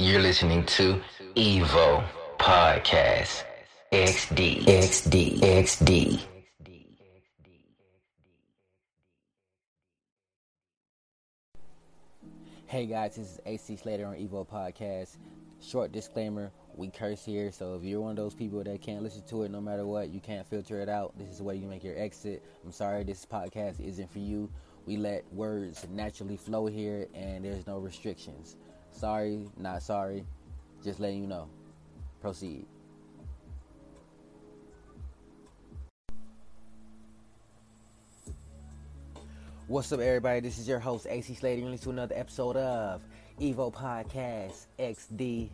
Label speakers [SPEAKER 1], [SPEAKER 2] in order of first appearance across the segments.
[SPEAKER 1] You're listening to Evo Podcast XD XD XD.
[SPEAKER 2] Hey guys, this is AC Slater on Evo Podcast. Short disclaimer, we curse here, so if you're one of those people that can't listen to it no matter what, you can't filter it out, this is the way you make your exit. I'm sorry this podcast isn't for you. We let words naturally flow here and there's no restrictions. Sorry, not sorry. Just letting you know. Proceed. What's up, everybody? This is your host, AC Slater. And you're to another episode of Evo Podcast XD.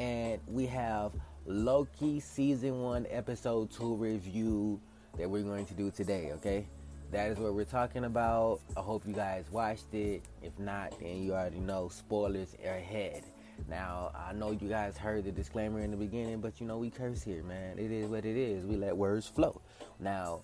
[SPEAKER 2] And we have Loki Season 1, Episode 2 review that we're going to do today, okay? That is what we're talking about. I hope you guys watched it. If not, then you already know spoilers are ahead. Now, I know you guys heard the disclaimer in the beginning, but you know, we curse here, man. It is what it is. We let words flow. Now,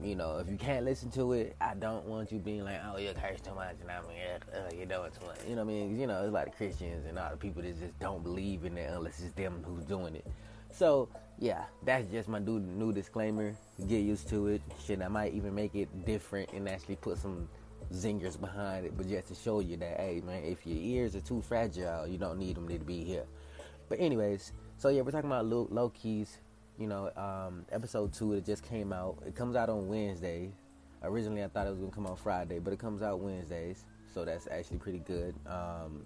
[SPEAKER 2] you know, if you can't listen to it, I don't want you being like, oh, you curse too much, and I mean, uh, you're doing too much. You know what I mean? You know, there's a lot of Christians and all the people that just don't believe in it unless it's them who's doing it. So, yeah, that's just my new, new disclaimer. Get used to it. Shit, I might even make it different and actually put some zingers behind it, but just to show you that, hey, man, if your ears are too fragile, you don't need them to be here. But, anyways, so yeah, we're talking about Loki's you know, um, episode two it just came out. It comes out on Wednesday. Originally, I thought it was gonna come out Friday, but it comes out Wednesdays, so that's actually pretty good. Um,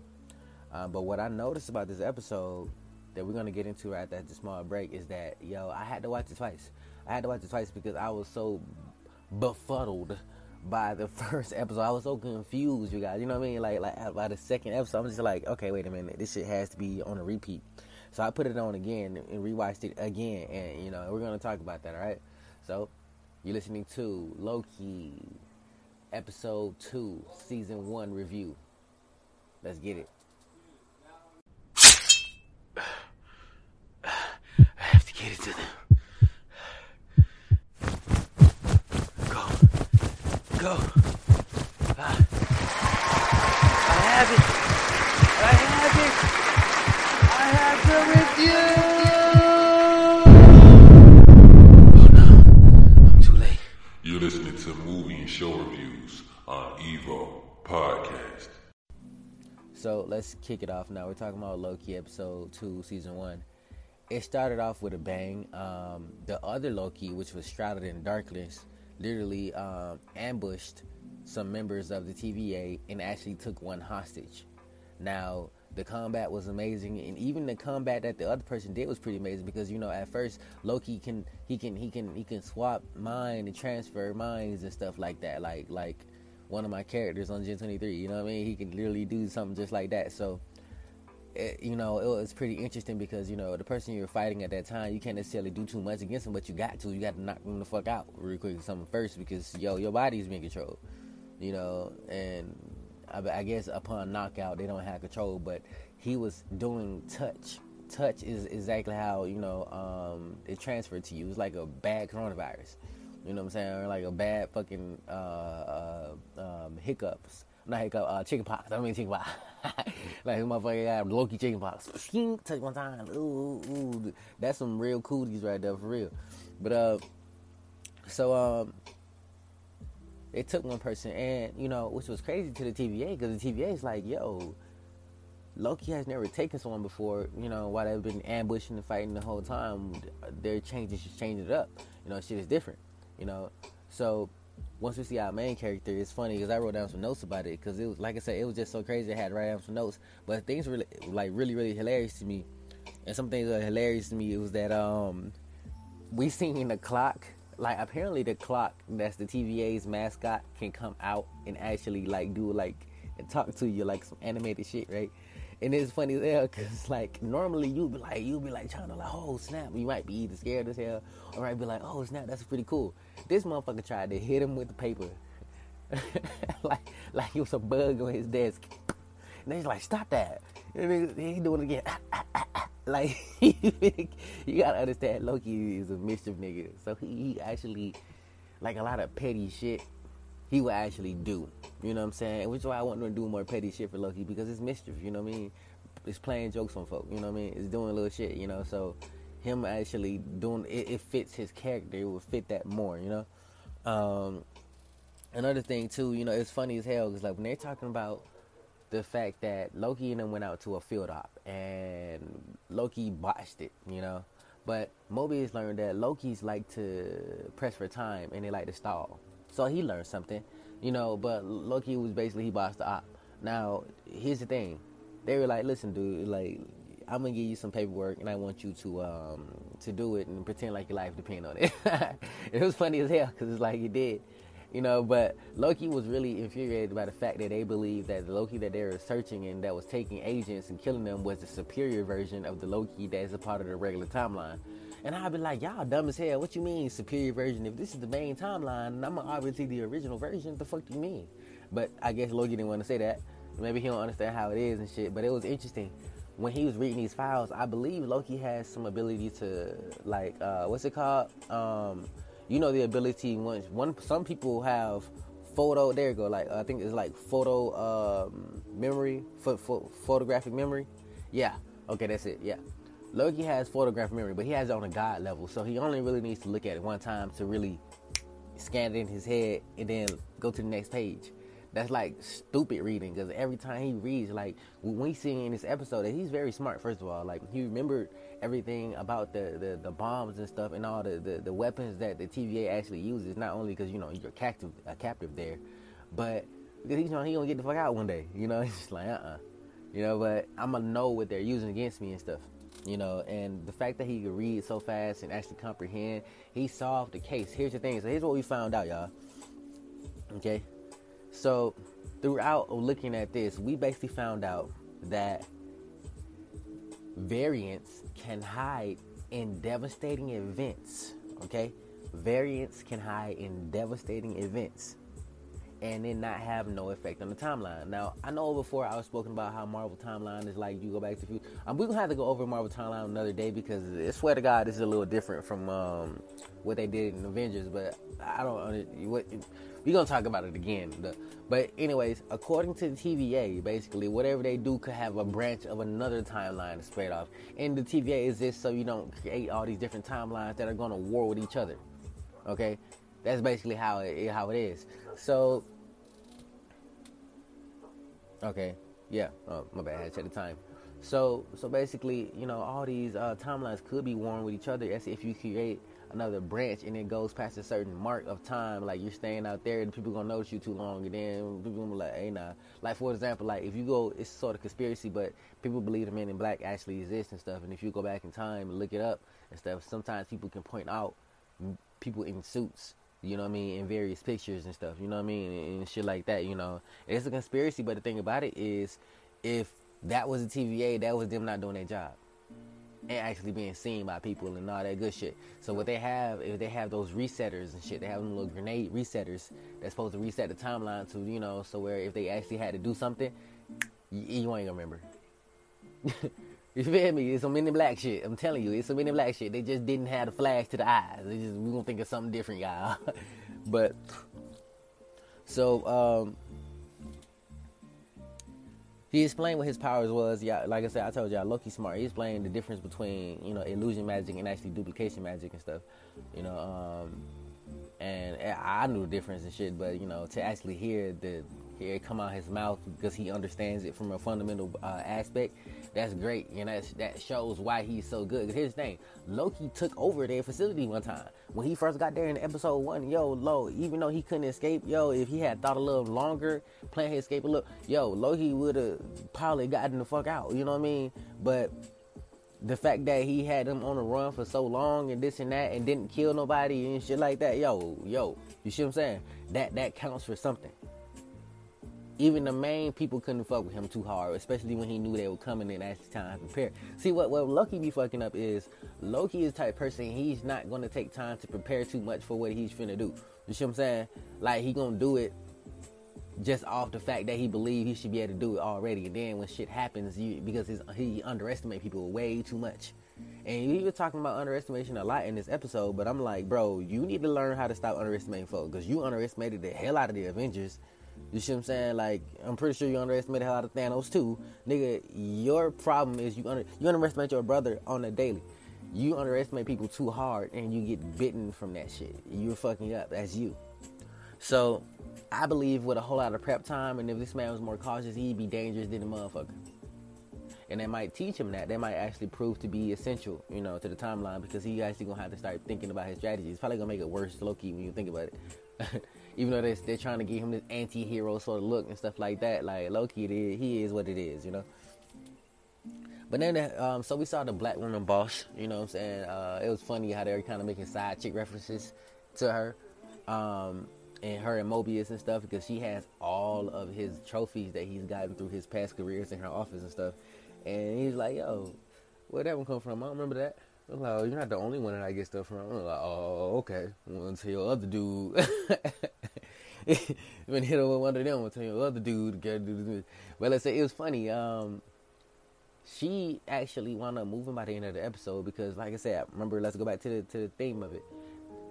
[SPEAKER 2] uh, but what I noticed about this episode that we're gonna get into right after the small break is that yo, I had to watch it twice. I had to watch it twice because I was so befuddled by the first episode. I was so confused, you guys. You know what I mean? Like, like uh, by the second episode, I'm just like, okay, wait a minute, this shit has to be on a repeat. So I put it on again and rewatched it again, and you know we're gonna talk about that. All right. So you're listening to Loki, episode two, season one review. Let's get it.
[SPEAKER 1] I have to get it to them. Go. Go. Ah. I have it. I have it. I have the review. Oh no. I'm too late.
[SPEAKER 3] You're listening to movie and show reviews on Evo Podcast.
[SPEAKER 2] So let's kick it off now. We're talking about Loki episode two, season one. It started off with a bang. Um, the other Loki, which was shrouded in darkness, literally um, ambushed some members of the TVA and actually took one hostage. Now, the combat was amazing and even the combat that the other person did was pretty amazing because you know at first Loki can he can he can he can swap mind and transfer minds and stuff like that like like one of my characters on Gen 23 you know what I mean he can literally do something just like that so it, you know it was pretty interesting because you know the person you're fighting at that time you can't necessarily do too much against them but you got to you got to knock them the fuck out real quick something first because yo your body's being controlled you know and I guess upon knockout they don't have control, but he was doing touch. Touch is exactly how you know um, it transferred to you. It's like a bad coronavirus. You know what I'm saying? Or like a bad fucking uh, uh, um, hiccups. Hiccup, uh, chicken pox. I don't mean chicken pox. like motherfucker Loki chicken pox. Touch one time. Ooh, that's some real cooties right there for real. But uh, so um, they took one person, and you know, which was crazy to the TVA because the TVA is like, yo, Loki has never taken someone before. You know, while they've been ambushing and fighting the whole time, they're changing, just changing it up. You know, shit is different. You know, so once we see our main character, it's funny because I wrote down some notes about it because it was like I said, it was just so crazy. I had to write down some notes, but things were like really, really hilarious to me. And some things that were hilarious to me it was that um, we seen the clock like apparently the clock that's the TVA's mascot can come out and actually like do like and talk to you like some animated shit, right? And it's funny as hell because like normally you'd be like you'd be like trying to like oh snap, you might be either scared as hell or might be like oh snap, that's pretty cool. This motherfucker tried to hit him with the paper, like like it was a bug on his desk. And he's like stop that, and he doing it again. Like you gotta understand, Loki is a mischief nigga, so he, he actually like a lot of petty shit. He will actually do, you know what I'm saying? Which is why I want to do more petty shit for Loki because it's mischief, you know what I mean? It's playing jokes on folk. You know what I mean? It's doing little shit. You know, so him actually doing it, it fits his character. It would fit that more. You know. Um, another thing too, you know, it's funny as hell because like when they're talking about the fact that Loki and them went out to a field op and Loki botched it, you know. But Mobius learned that Loki's like to press for time and they like to stall. So he learned something, you know, but Loki was basically he botched the op. Now, here's the thing. They were like, listen, dude, like I'm gonna give you some paperwork and I want you to um to do it and pretend like your life depends on it. it was funny as hell because it's like he did you know. But Loki was really infuriated by the fact that they believed that the Loki that they were searching and that was taking agents and killing them was the superior version of the Loki that is a part of the regular timeline. And I'd be like, y'all dumb as hell. What you mean superior version? If this is the main timeline, I'm obviously the original version, the fuck do you mean? But I guess Loki didn't want to say that. Maybe he don't understand how it is and shit. But it was interesting when he was reading these files. I believe Loki has some ability to like, uh, what's it called? Um, you know the ability once one some people have photo there you go like i think it's like photo um, memory ph- ph- photographic memory yeah okay that's it yeah loki has photographic memory but he has it on a god level so he only really needs to look at it one time to really scan it in his head and then go to the next page that's like stupid reading because every time he reads, like we see in this episode that he's very smart. First of all, like he remembered everything about the, the, the bombs and stuff and all the, the, the weapons that the TVA actually uses. Not only because you know you're captive a captive there, but because he's you know he gonna get the fuck out one day. You know, it's just like uh uh-uh. uh you know. But I'm gonna know what they're using against me and stuff. You know, and the fact that he could read so fast and actually comprehend, he solved the case. Here's the thing. So here's what we found out, y'all. Okay, so throughout looking at this, we basically found out that variants can hide in devastating events. Okay? Variants can hide in devastating events and then not have no effect on the timeline. Now, I know before I was spoken about how Marvel timeline is like you go back to the future. Um, we're gonna have to go over Marvel timeline another day because I swear to God, this is a little different from um, what they did in Avengers. But I don't. What we're gonna talk about it again. But anyways, according to the TVA, basically whatever they do could have a branch of another timeline spread off. And the TVA is this so you don't create all these different timelines that are gonna war with each other. Okay, that's basically how it how it is. So, okay, yeah, oh, my bad, I had to check the time. So, so basically, you know, all these uh, timelines could be worn with each other. As if you create another branch and it goes past a certain mark of time, like you're staying out there and people gonna notice you too long and then people gonna be like, hey nah. Like for example, like if you go it's sort of conspiracy, but people believe the men in black actually exist and stuff, and if you go back in time and look it up and stuff, sometimes people can point out people in suits you know what I mean, in various pictures and stuff, you know what I mean, and, and shit like that, you know. It's a conspiracy, but the thing about it is, if that was a TVA, that was them not doing their job and actually being seen by people and all that good shit. So what they have is they have those resetters and shit. They have them little grenade resetters that's supposed to reset the timeline to you know so where if they actually had to do something, you, you ain't gonna remember. you feel me? It's Men in Black shit. I'm telling you, it's Men in Black shit. They just didn't have the flash to the eyes. They just we gonna think of something different, y'all. but so um he explained what his powers was. Yeah, like I said, I told y'all, Loki smart. He explained the difference between you know illusion magic and actually duplication magic and stuff. You know, um, and I knew the difference and shit, but you know, to actually hear the hear it come out his mouth because he understands it from a fundamental uh, aspect that's great. You know, that shows why he's so good. Cause here's the thing: Loki took over their facility one time when he first got there in episode one. Yo, Lo, even though he couldn't escape, yo, if he had thought a little longer, plan his escape a little, yo, Loki would have probably gotten the fuck out. You know what I mean? But the fact that he had them on the run for so long and this and that and didn't kill nobody and shit like that, yo, yo, you see what I'm saying? That that counts for something even the main people couldn't fuck with him too hard, especially when he knew they were coming in at the time to prepare. See what what Loki be fucking up is Loki is type person he's not gonna take time to prepare too much for what he's finna do. You see what I'm saying? Like he gonna do it just off the fact that he believe he should be able to do it already, and then when shit happens, you, because he underestimate people way too much. And we were talking about underestimation a lot in this episode, but I'm like, bro, you need to learn how to stop underestimating folks because you underestimated the hell out of the Avengers You see what I'm saying? Like, I'm pretty sure you underestimated how of Thanos too, nigga. Your problem is you under you underestimate your brother on a daily. You underestimate people too hard, and you get bitten from that shit. You're fucking up. That's you. So, I believe with a whole lot of prep time, and if this man was more cautious, he'd be dangerous than a motherfucker. And that might teach him that. That might actually prove to be essential, you know, to the timeline because he actually gonna have to start thinking about his strategy. It's probably gonna make it worse, Loki, when you think about it. Even though they're, they're trying to give him this anti-hero sort of look and stuff like that, like Loki, is, he is what it is, you know. But then, um, so we saw the black woman boss. You know what I'm saying? Uh, it was funny how they were kind of making side chick references to her, um, and her and Mobius and stuff because she has all of his trophies that he's gotten through his past careers in her office and stuff. And he's like, "Yo, where that one come from? I don't remember that." I'm like, oh, "You're not the only one that I get stuff from." I'm like, "Oh, okay." Well, tell your other dude. when hit with one of them, I'll tell your other dude. But let's say it was funny. Um, she actually wound up moving by the end of the episode because, like I said, remember, let's go back to the to the theme of it.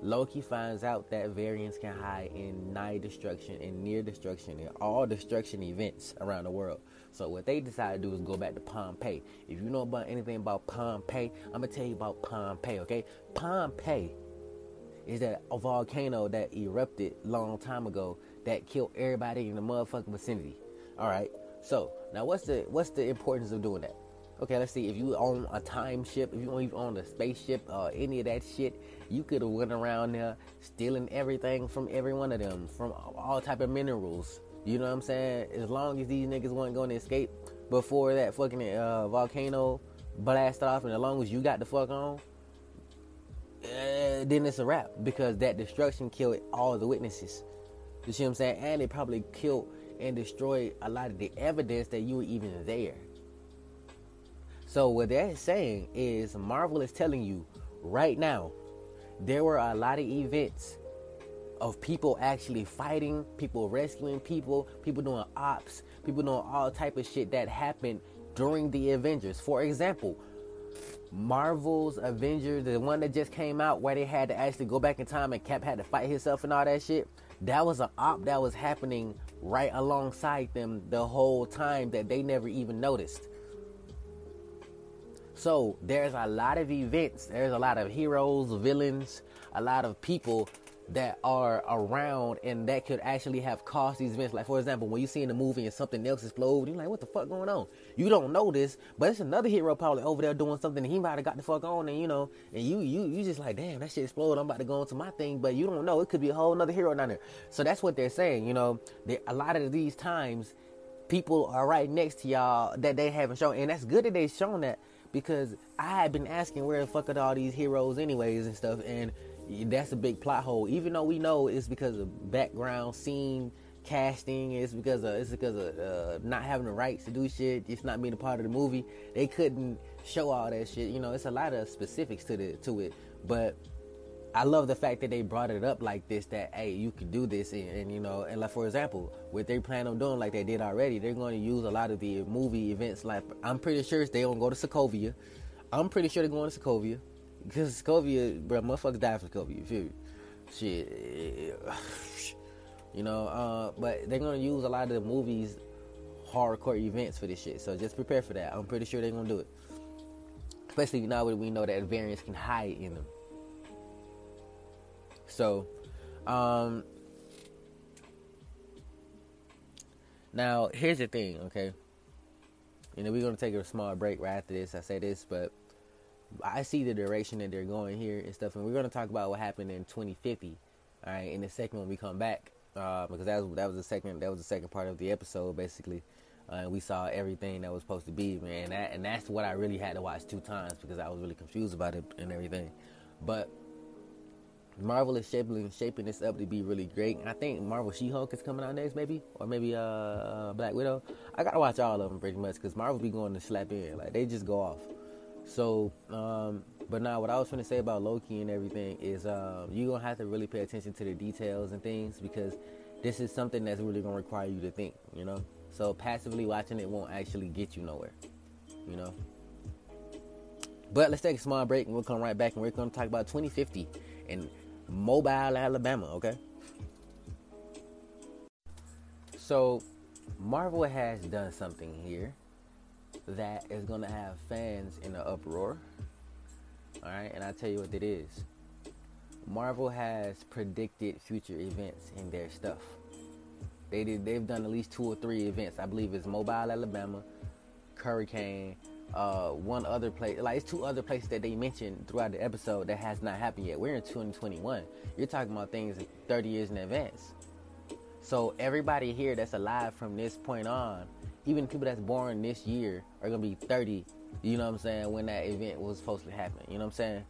[SPEAKER 2] Loki finds out that variants can hide in nigh destruction and near destruction and all destruction events around the world. So what they decide to do is go back to Pompeii. If you know about anything about Pompeii, I'm gonna tell you about Pompeii. Okay, Pompeii is that a volcano that erupted long time ago that killed everybody in the motherfucking vicinity. All right. So now, what's the what's the importance of doing that? Okay, let's see. If you own a time ship, if you even own a spaceship or any of that shit, you could have went around there stealing everything from every one of them, from all type of minerals. You know what I'm saying? As long as these niggas weren't going to escape before that fucking uh, volcano blasted off, and as long as you got the fuck on, uh, then it's a wrap because that destruction killed all the witnesses. You see what I'm saying? And it probably killed and destroyed a lot of the evidence that you were even there. So what they're saying is Marvel is telling you right now there were a lot of events of people actually fighting, people rescuing people, people doing ops, people doing all type of shit that happened during the Avengers. For example, Marvel's Avengers, the one that just came out where they had to actually go back in time and Cap had to fight himself and all that shit. That was an op that was happening right alongside them the whole time that they never even noticed. So there's a lot of events, there's a lot of heroes, villains, a lot of people that are around and that could actually have caused these events. Like for example, when you see in the movie and something else explode, you're like, what the fuck going on? You don't know this, but it's another hero probably over there doing something he might have got the fuck on and you know, and you you you just like, damn, that shit exploded. I'm about to go into my thing, but you don't know. It could be a whole another hero down there. So that's what they're saying, you know. a lot of these times people are right next to y'all that they haven't shown. And that's good that they've shown that because I had been asking where the fuck are all these heroes anyways and stuff and that's a big plot hole. Even though we know it's because of background scene casting, it's because of it's because of uh, not having the rights to do shit, just not being a part of the movie. They couldn't show all that shit. You know, it's a lot of specifics to the to it, but. I love the fact that they brought it up like this. That hey, you can do this, and, and you know, and like for example, what they plan on doing, like they did already, they're going to use a lot of the movie events. Like I'm pretty sure they don't go to Sokovia. I'm pretty sure they're going to Sokovia. Because Sokovia, bro, motherfuckers died for Sokovia. You feel me? Shit. You know, uh, but they're gonna use a lot of the movies hardcore events for this shit. So just prepare for that. I'm pretty sure they're gonna do it. Especially now that we know that variants can hide in them. So, um, now here's the thing, okay? You know, we're gonna take a small break right after this. I say this, but I see the direction that they're going here and stuff, and we're going to talk about what happened in 2050. All right, in the second when we come back, uh, because that was that was the second that was the second part of the episode basically. Uh, we saw everything that was supposed to be, man, and, that, and that's what I really had to watch two times because I was really confused about it and everything. But Marvel is shaping shaping this up to be really great. And I think Marvel She-Hulk is coming out next, maybe, or maybe uh, uh Black Widow. I gotta watch all of them pretty much because Marvel be going to slap in, like they just go off. So, um, but now what I was trying to say about Loki and everything is um, you're gonna have to really pay attention to the details and things because this is something that's really gonna require you to think, you know. So passively watching it won't actually get you nowhere, you know. But let's take a small break and we'll come right back and we're gonna talk about 2050 in Mobile, Alabama, okay? So, Marvel has done something here that is going to have fans in an uproar. All right, and I tell you what it is. Marvel has predicted future events in their stuff. They did. They've done at least two or three events. I believe it's Mobile, Alabama, Hurricane, uh, one other place. Like it's two other places that they mentioned throughout the episode that has not happened yet. We're in 2021. You're talking about things 30 years in advance. So everybody here that's alive from this point on, even people that's born this year, are gonna be 30. You know what I'm saying? When that event was supposed to happen. You know what I'm saying?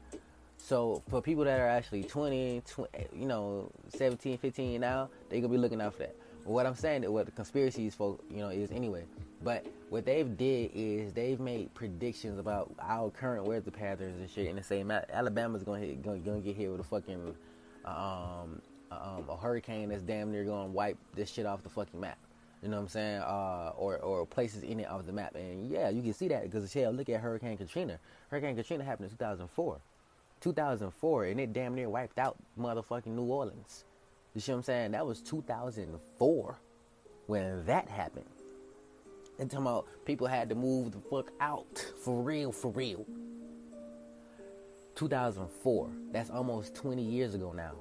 [SPEAKER 2] So for people that are actually 20, 20 you know, 17, 15 now, they gonna be looking out for that. But what I'm saying, that what the conspiracies for, you know, is anyway. But what they've did is they've made predictions about our current weather patterns and shit. And they say Alabama's gonna hit, gonna, gonna get hit with a fucking um, um, a hurricane that's damn near gonna wipe this shit off the fucking map. You know what I'm saying? Uh, or or places in it off the map. And yeah, you can see that because hell, look at Hurricane Katrina. Hurricane Katrina happened in 2004. 2004, and it damn near wiped out motherfucking New Orleans. You see what I'm saying? That was 2004 when that happened. And talking about people had to move the fuck out for real, for real. 2004. That's almost 20 years ago now.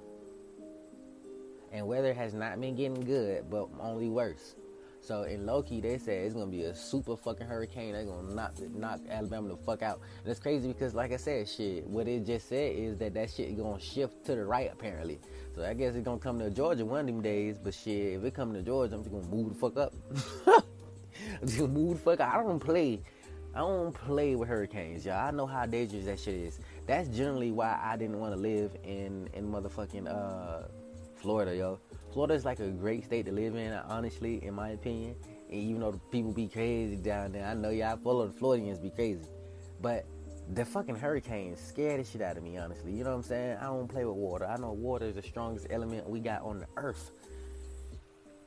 [SPEAKER 2] And weather has not been getting good, but only worse. So in Loki, they said it's gonna be a super fucking hurricane. They're gonna knock knock Alabama the fuck out. And it's crazy because, like I said, shit. What it just said is that that shit gonna shift to the right apparently. So I guess it's gonna come to Georgia one of them days. But shit, if it come to Georgia, I'm just gonna move the fuck up. I'm just gonna move the fuck up. I don't play. I don't play with hurricanes, y'all. I know how dangerous that shit is. That's generally why I didn't want to live in in motherfucking uh, Florida, yo. Florida is like a great state to live in, honestly, in my opinion. And even though the people be crazy down there, I know y'all follow the Floridians be crazy. But the fucking hurricanes scare the shit out of me, honestly. You know what I'm saying? I don't play with water. I know water is the strongest element we got on the earth.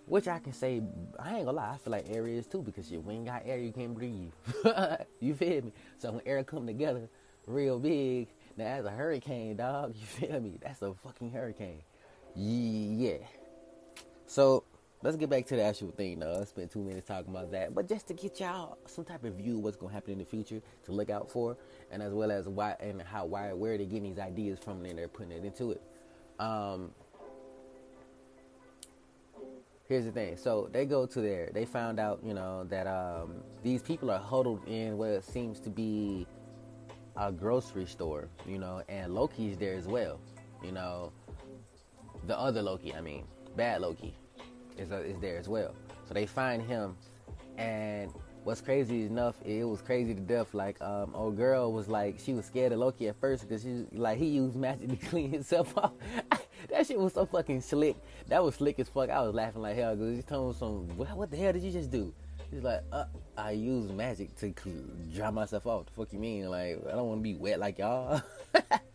[SPEAKER 2] Which I can say, I ain't gonna lie, I feel like air is too, because you got air, you can't breathe. you feel me? So when air come together real big, now that's a hurricane, dog. You feel me? That's a fucking hurricane. Yeah. So let's get back to the actual thing though. I spent two minutes talking about that. But just to get y'all some type of view of what's gonna happen in the future to look out for and as well as why and how why where they're getting these ideas from and they're putting it into it. Um here's the thing. So they go to there. They found out, you know, that um, these people are huddled in what seems to be a grocery store, you know, and Loki's there as well. You know, the other Loki, I mean, bad Loki is, uh, is there as well. So they find him, and what's crazy enough, it was crazy to death. Like, um, old girl was like, she was scared of Loki at first because she like he used magic to clean himself off. that shit was so fucking slick. That was slick as fuck. I was laughing like hell because he told me some. What, what the hell did you just do? He's like, uh, I use magic to dry myself off. The fuck you mean? Like, I don't want to be wet like y'all.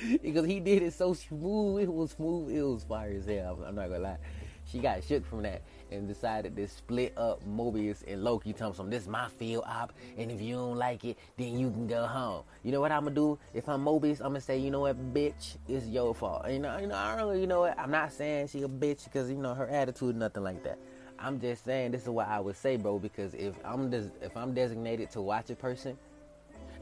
[SPEAKER 2] because he did it so smooth. It was smooth. It was fire as hell. I'm not gonna lie. She got shook from that and decided to split up Mobius and Loki. Him, this is my field op, and if you don't like it, then you can go home. You know what I'm gonna do? If I'm Mobius, I'm gonna say, you know what, bitch, it's your fault. You know, you know, I don't, you know what? I'm not saying she a bitch because you know her attitude, nothing like that. I'm just saying this is what I would say, bro. Because if I'm des- if I'm designated to watch a person,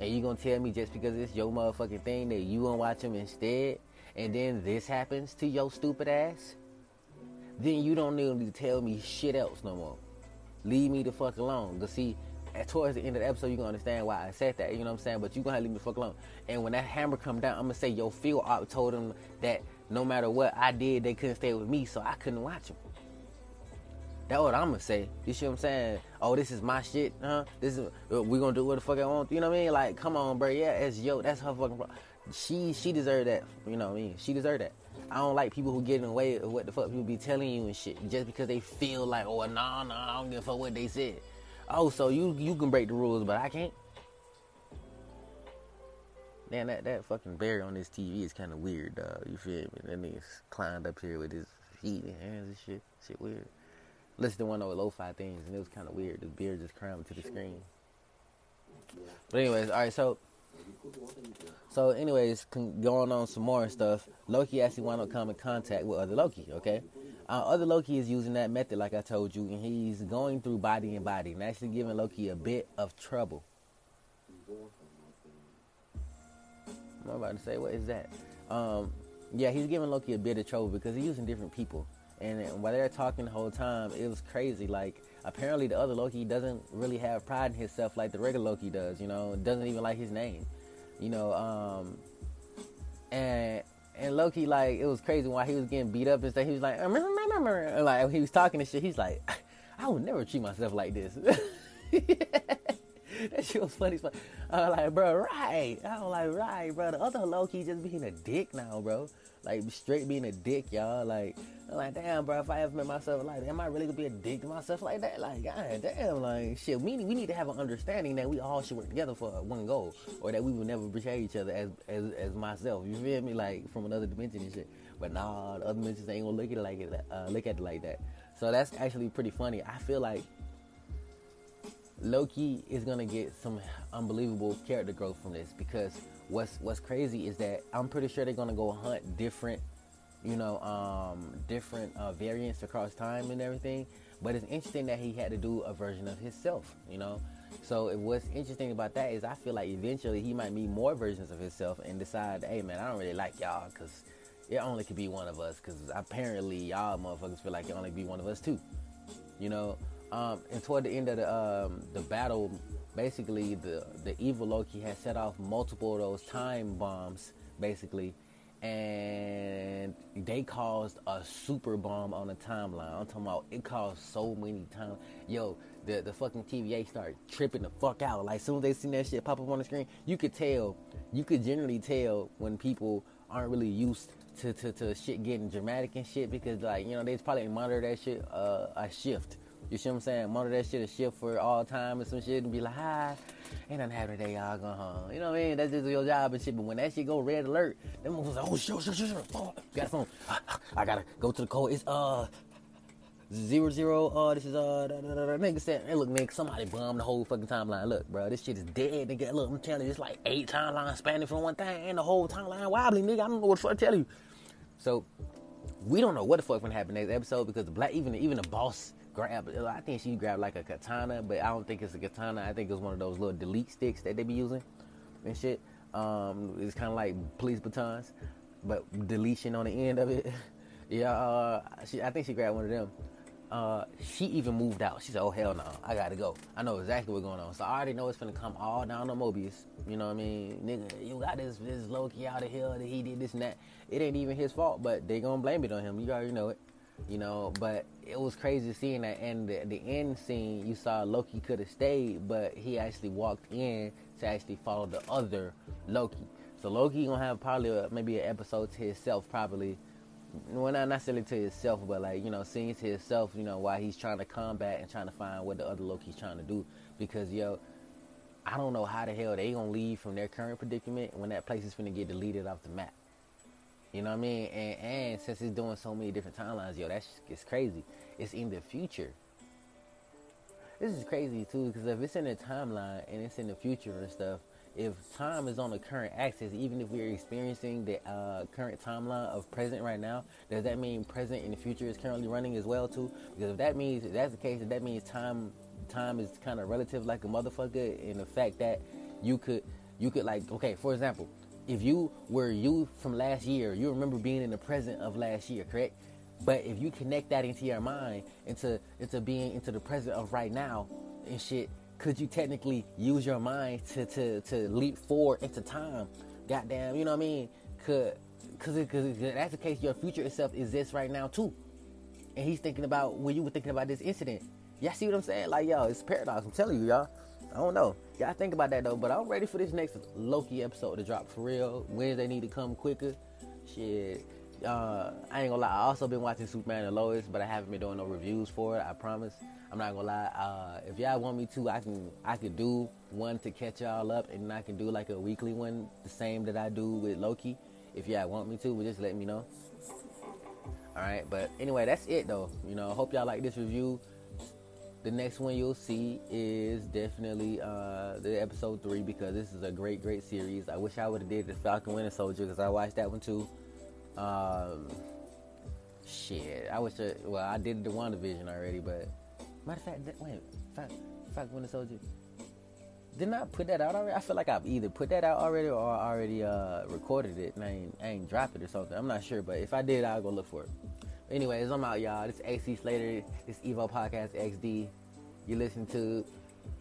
[SPEAKER 2] and you gonna tell me just because it's your motherfucking thing that you gonna watch them instead, and then this happens to your stupid ass, then you don't need to tell me shit else no more. Leave me the fuck alone. Cause see, towards the end of the episode, you gonna understand why I said that. You know what I'm saying? But you gonna leave me the fuck alone. And when that hammer come down, I'm gonna say your field op told him that no matter what I did, they couldn't stay with me, so I couldn't watch them. That's what I'm gonna say. You see what I'm saying? Oh, this is my shit, huh? This is uh, we gonna do what the fuck I want. You know what I mean? Like, come on, bro. Yeah, it's yo. That's her fucking. Pro- she she deserved that. You know what I mean? She deserved that. I don't like people who get in the way of what the fuck people be telling you and shit just because they feel like, oh, nah, nah, I don't give a fuck what they said. Oh, so you you can break the rules, but I can't. Damn, that, that fucking bear on this TV is kind of weird, dog. You feel me? That nigga's climbed up here with his feet and hands and shit. Shit weird. Listen to one of those lo-fi things, and it was kind of weird. The bear just crammed to the screen. But anyways, all right. So, so anyways, going on some more stuff. Loki actually wound up coming in contact with other Loki. Okay, Uh, other Loki is using that method, like I told you, and he's going through body and body, and actually giving Loki a bit of trouble. I'm about to say, what is that? Um, yeah, he's giving Loki a bit of trouble because he's using different people, and while they're talking the whole time, it was crazy. Like apparently, the other Loki doesn't really have pride in himself like the regular Loki does. You know, doesn't even like his name. You know, um, and and Loki like it was crazy while he was getting beat up and stuff. He was like, and like he was talking and shit. He's like, I would never treat myself like this. that shit was funny. I was like, bro, right. I was like, right, bro. The other Loki just being a dick now, bro. Like straight being a dick, y'all. Like, I'm like, damn, bro. If I ever met myself like, am I really gonna be a dick to myself like that? Like, god damn, like shit. We we need to have an understanding that we all should work together for one goal, or that we will never betray each other as as as myself. You feel me? Like from another dimension and shit. But nah, the other dimensions ain't gonna look at it like it, uh, look at it like that. So that's actually pretty funny. I feel like Loki is gonna get some unbelievable character growth from this because what's what's crazy is that I'm pretty sure they're gonna go hunt different, you know, um, different uh, variants across time and everything. But it's interesting that he had to do a version of himself, you know. So it, what's interesting about that is I feel like eventually he might meet more versions of himself and decide, hey man, I don't really like y'all because it only could be one of us because apparently y'all motherfuckers feel like it only be one of us too, you know. Um, and toward the end of the um, the battle, basically the the evil Loki has set off multiple of those time bombs, basically, and they caused a super bomb on the timeline. I'm talking about it caused so many times. Yo, the the fucking TVA started tripping the fuck out. Like, as soon as they seen that shit pop up on the screen, you could tell, you could generally tell when people aren't really used to, to, to shit getting dramatic and shit because like you know they probably monitor that shit uh, a shift you see what I'm saying? Monitor that shit a shift for all time and some shit and be like, hi, ain't nothing happening today, y'all go home. You know what I mean? That's just your job and shit. But when that shit go red alert, them motherfuckers like, oh shit, shit, shit, shit. Oh, got a phone. I gotta go to the code. It's uh zero zero. Uh, this is uh, da, da, da, da. nigga said, hey, look, nigga, somebody bombed the whole fucking timeline. Look, bro, this shit is dead, nigga. Look, I'm telling you, it's like eight timelines spanning from one thing, and the whole timeline wobbly, nigga. I don't know what the fuck to tell you. So we don't know what the fuck gonna happen next episode because the black, even even the boss I think she grabbed like a katana, but I don't think it's a katana. I think it's one of those little delete sticks that they be using and shit. Um, it's kind of like police batons, but deletion on the end of it. yeah, uh, she, I think she grabbed one of them. Uh, she even moved out. She said, "Oh hell no, I gotta go. I know exactly what's going on. So I already know it's gonna come all down on Mobius. You know what I mean, nigga? You got this this Loki out of here that he did this and that. It ain't even his fault, but they gonna blame it on him. You already know it you know. But it was crazy seeing that. And the, the end scene, you saw Loki could have stayed, but he actually walked in to actually follow the other Loki. So Loki gonna have probably a, maybe an episode to himself, probably. Well, not necessarily to himself, but like you know, seeing to himself, you know, why he's trying to combat and trying to find what the other Loki's trying to do. Because yo, I don't know how the hell they gonna leave from their current predicament when that place is gonna get deleted off the map. You know what I mean? And, and since it's doing so many different timelines, yo, that's it's crazy. It's in the future. This is crazy too, because if it's in the timeline and it's in the future and stuff, if time is on the current axis, even if we're experiencing the uh, current timeline of present right now, does that mean present in the future is currently running as well too? Because if that means if that's the case, if that means time time is kind of relative like a motherfucker, in the fact that you could you could like okay, for example, if you were you from last year, you remember being in the present of last year, correct? But if you connect that into your mind, into into being into the present of right now and shit, could you technically use your mind to to, to leap forward into time? Goddamn, you know what I mean? Could because that's the case, your future itself exists right now too. And he's thinking about when you were thinking about this incident. Y'all see what I'm saying? Like, yo, it's paradox. I'm telling you, y'all. I don't know. Y'all think about that though, but I'm ready for this next Loki episode to drop for real. Wednesday need to come quicker. Shit. Uh, I ain't gonna lie. I also been watching Superman and Lois, but I haven't been doing no reviews for it. I promise. I'm not gonna lie. Uh, if y'all want me to, I can. I could do one to catch y'all up, and I can do like a weekly one, the same that I do with Loki. If y'all want me to, but just let me know. All right. But anyway, that's it though. You know, hope y'all like this review the next one you'll see is definitely uh, the episode three because this is a great, great series. I wish I would have did the Falcon Winter Soldier because I watched that one too. Um, Shit, I wish. I, well, I did the WandaVision already, but matter of fact, that, wait, fuck, fuck, Winter Soldier. Didn't I put that out already? I feel like I've either put that out already or already uh, recorded it and I ain't, I ain't dropped it or something. I'm not sure, but if I did, I'll go look for it. Anyways, I'm out, y'all. This is AC Slater. This Evo Podcast XD. You listen to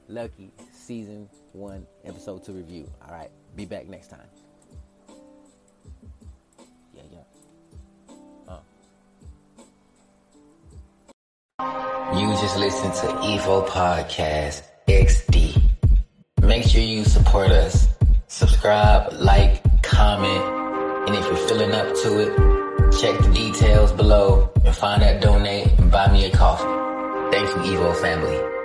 [SPEAKER 2] Loki Season 1, Episode 2 review. All right, be back next time. Yeah, yeah. Uh. You just listen to Evo Podcast XD. Make sure you support us. Subscribe, like, comment, and if you're feeling up to it, check the details below and find that donate and buy me a coffee. Thank you, Evo family.